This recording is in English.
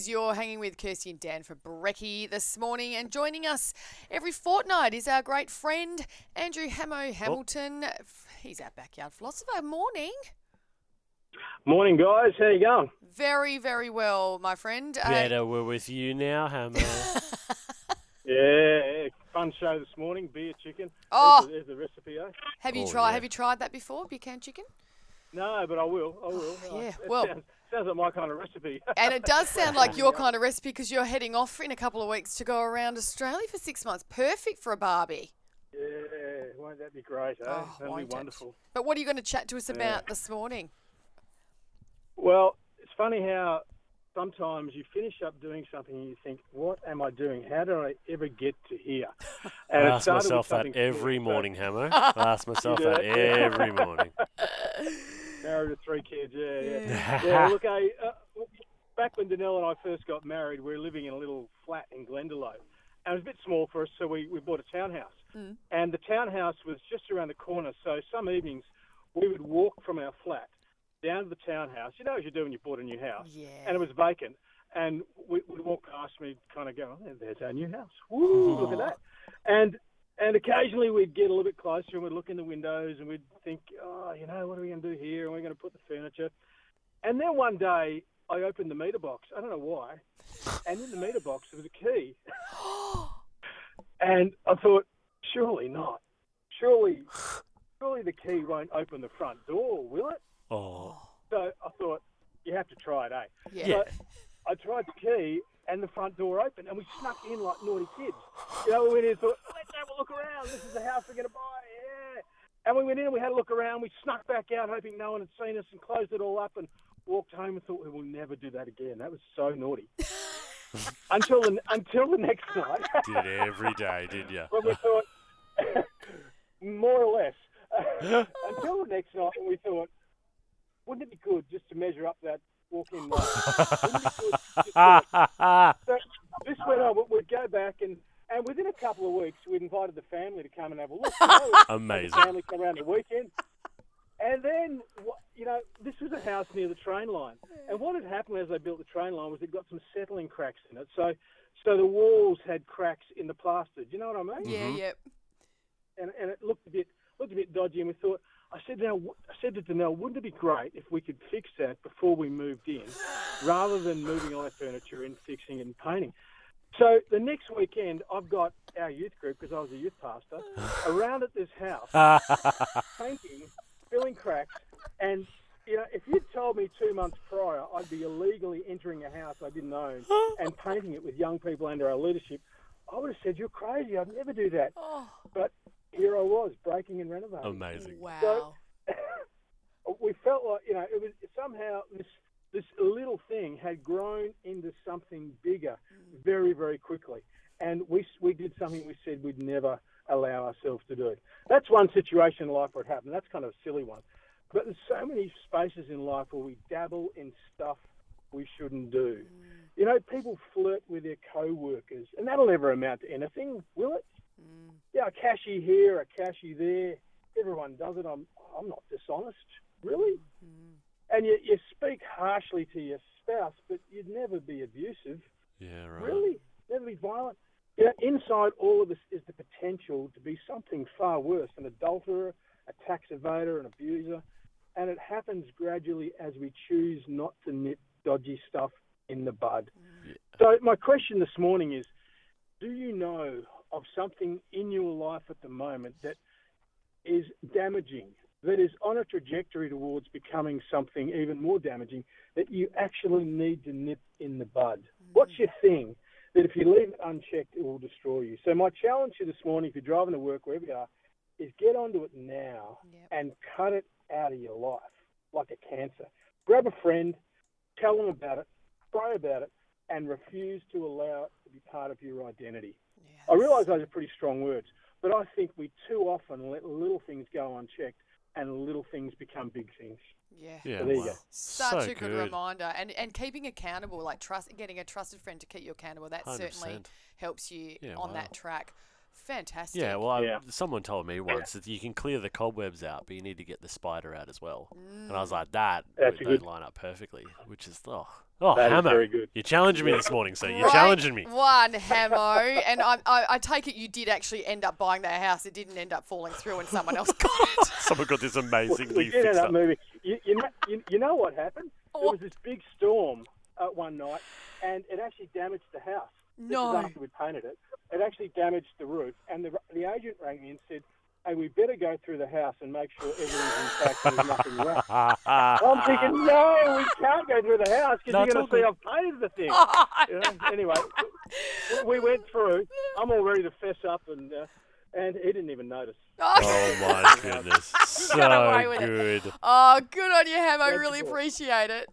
is. You're hanging with Kirsty and Dan for Brekkie this morning, and joining us every fortnight is our great friend Andrew Hamo Hamilton. He's our backyard philosopher. Morning. Morning, guys. How you going? Very, very well, my friend. Uh, Better we're with you now, Hamo. Yeah, fun show this morning. Beer chicken. Oh. there's, the, recipe. Eh? have you Oh, tried? yeah. Have you tried that before? Beer can chicken? No, but I will. I will. Oh, yeah, It well- sounds, sounds like my kind of recipe. And it does sound like your kind of recipe because you're heading off in a couple of weeks to go around Australia for six months. Perfect for a barbie. yeah, won't that be great? Eh? Oh, That'll won't be it? wonderful. But what are you going to chat to us Yeah. about this morning? Well, it's funny how sometimes you finish up doing something and you think, "What am I doing? How did I ever get to here?" I And it ask myself that every morning, Hammer. I ask myself that that? every morning. Married with three kids. Yeah, yeah. Yeah. yeah, look, I, uh, back when Danelle and I first got married, we were living in a little flat in Glendalough. And it was a bit small for us, so we, we bought a townhouse. Mm. And the townhouse was just around the corner, so some evenings we would walk from our flat down to the townhouse. You know as you do when you bought a new house. Yeah. And it was vacant. And we would walk past and we'd kind of go, oh, there's our new house. Woo, look at that. And and occasionally we'd get a little bit closer and we'd look in the windows and we'd think, oh, you know, what are we going to do here? And we're going to put the furniture. And then one day I opened the meter box. I don't know why. And in the meter box there was a key. And I thought, surely not. Surely, surely the key won't open the front door, will it? Oh, So I thought, you have to try it, eh? yeah. So I tried the key, and the front door opened, and we snuck in like naughty kids. You know, we went in and thought, let's have a look around. This is the house we're going to buy. Yeah. And we went in and we had a look around. We snuck back out, hoping no one had seen us, and closed it all up, and walked home and thought, we will never do that again. That was so naughty. until the until the next night, did it every day, did you? when we thought, more or less, until the next night, when we thought, wouldn't it be good just to measure up that walk-in? Wouldn't it be good just to- so this went on. We'd go back and, and within a couple of weeks, we'd invited the family to come and have a look. You know, Amazing. family come around the weekend. And then, you know, this was a house near the train line. And what had happened as they built the train line was it got some settling cracks in it. So, so the walls had cracks in the plaster. Do you know what I mean? Yeah, Mhm. yep. And, and it looked a bit looked a bit dodgy. And we thought, I said, now, I said to Danelle, wouldn't it be great if we could fix that before we moved in, rather than moving all our furniture and fixing and painting? So the next weekend, I've got our youth group because I was a youth pastor around at this house painting, filling cracks, and you know, if you'd told me two months prior I'd be illegally entering a house I didn't own and painting it with young people under our leadership, I would have said you're crazy. I'd never do that. Oh, But here I was breaking and renovating. Amazing. wow. So, we felt like you know it was somehow this this little thing had grown into something bigger very very quickly, and we we did something we said we'd never allow ourselves to do. That's one situation in life where it happened. That's kind of a silly one, but there's so many spaces in life where we dabble in stuff we shouldn't do. You know, people flirt with their co-workers, and that'll never amount to anything, will it? Mm. yeah, a cashier here, a cashier there. Everyone does it. I'm, I'm not dishonest, really. Mm. And you, you speak harshly to your spouse, but you'd never be abusive, Yeah, right. really. Never be violent. You know, inside all of us is the potential to be something far worse an adulterer, a tax evader, an abuser. And it happens gradually as we choose not to nip dodgy stuff in the bud. Yeah. So, my question this morning is Do you know of something in your life at the moment that is damaging, that is on a trajectory towards becoming something even more damaging, that you actually need to nip in the bud? Mm. What's your thing that if you leave it unchecked, it will destroy you? So, my challenge to you this morning, if you're driving to work, wherever you are, is get onto it now Yep. and cut it out of your life like a cancer. Grab a friend, tell them about it, pray about it, and refuse to allow it to be part of your identity. Yes. I realise those are pretty strong words, but I think we too often let little things go unchecked and little things become big things. Yeah. Yeah, So there you go. Such so a good, good. reminder, and and keeping accountable, like trust, getting a trusted friend to keep you accountable. That certainly 100%. helps you Yeah, on wow. that track. Fantastic. Yeah, well, I, Yeah. someone told me once that you can clear the cobwebs out, but you need to get the spider out as well. And Mm. I was like, that That's would- good- line up perfectly, which is oh, Oh, That is Hammer. very good. You're challenging me this morning, sir. You're Great challenging me. One, Hamo. and I, I, I take it you did actually end up buying that house. It didn't end up falling through and someone else got it. Someone got this We, amazingly we did end fixed up up. moving. You, you, know, you, you know what happened? There was this big storm uh, one night, and it actually damaged the house. This No. is after we painted it. It actually damaged the roof, and the, the agent rang me and said, "Hey, we better go through the house and make sure everything's intact and there's nothing wrong." I'm thinking, no, we can't go through the house because No, you're going to see good. I've painted the thing. You know? Anyway, we- we went through. I'm all ready to fess up, and uh, and he didn't even notice. oh my goodness. So with it. good. Oh, good on you, Hamo. Thank Really appreciate it.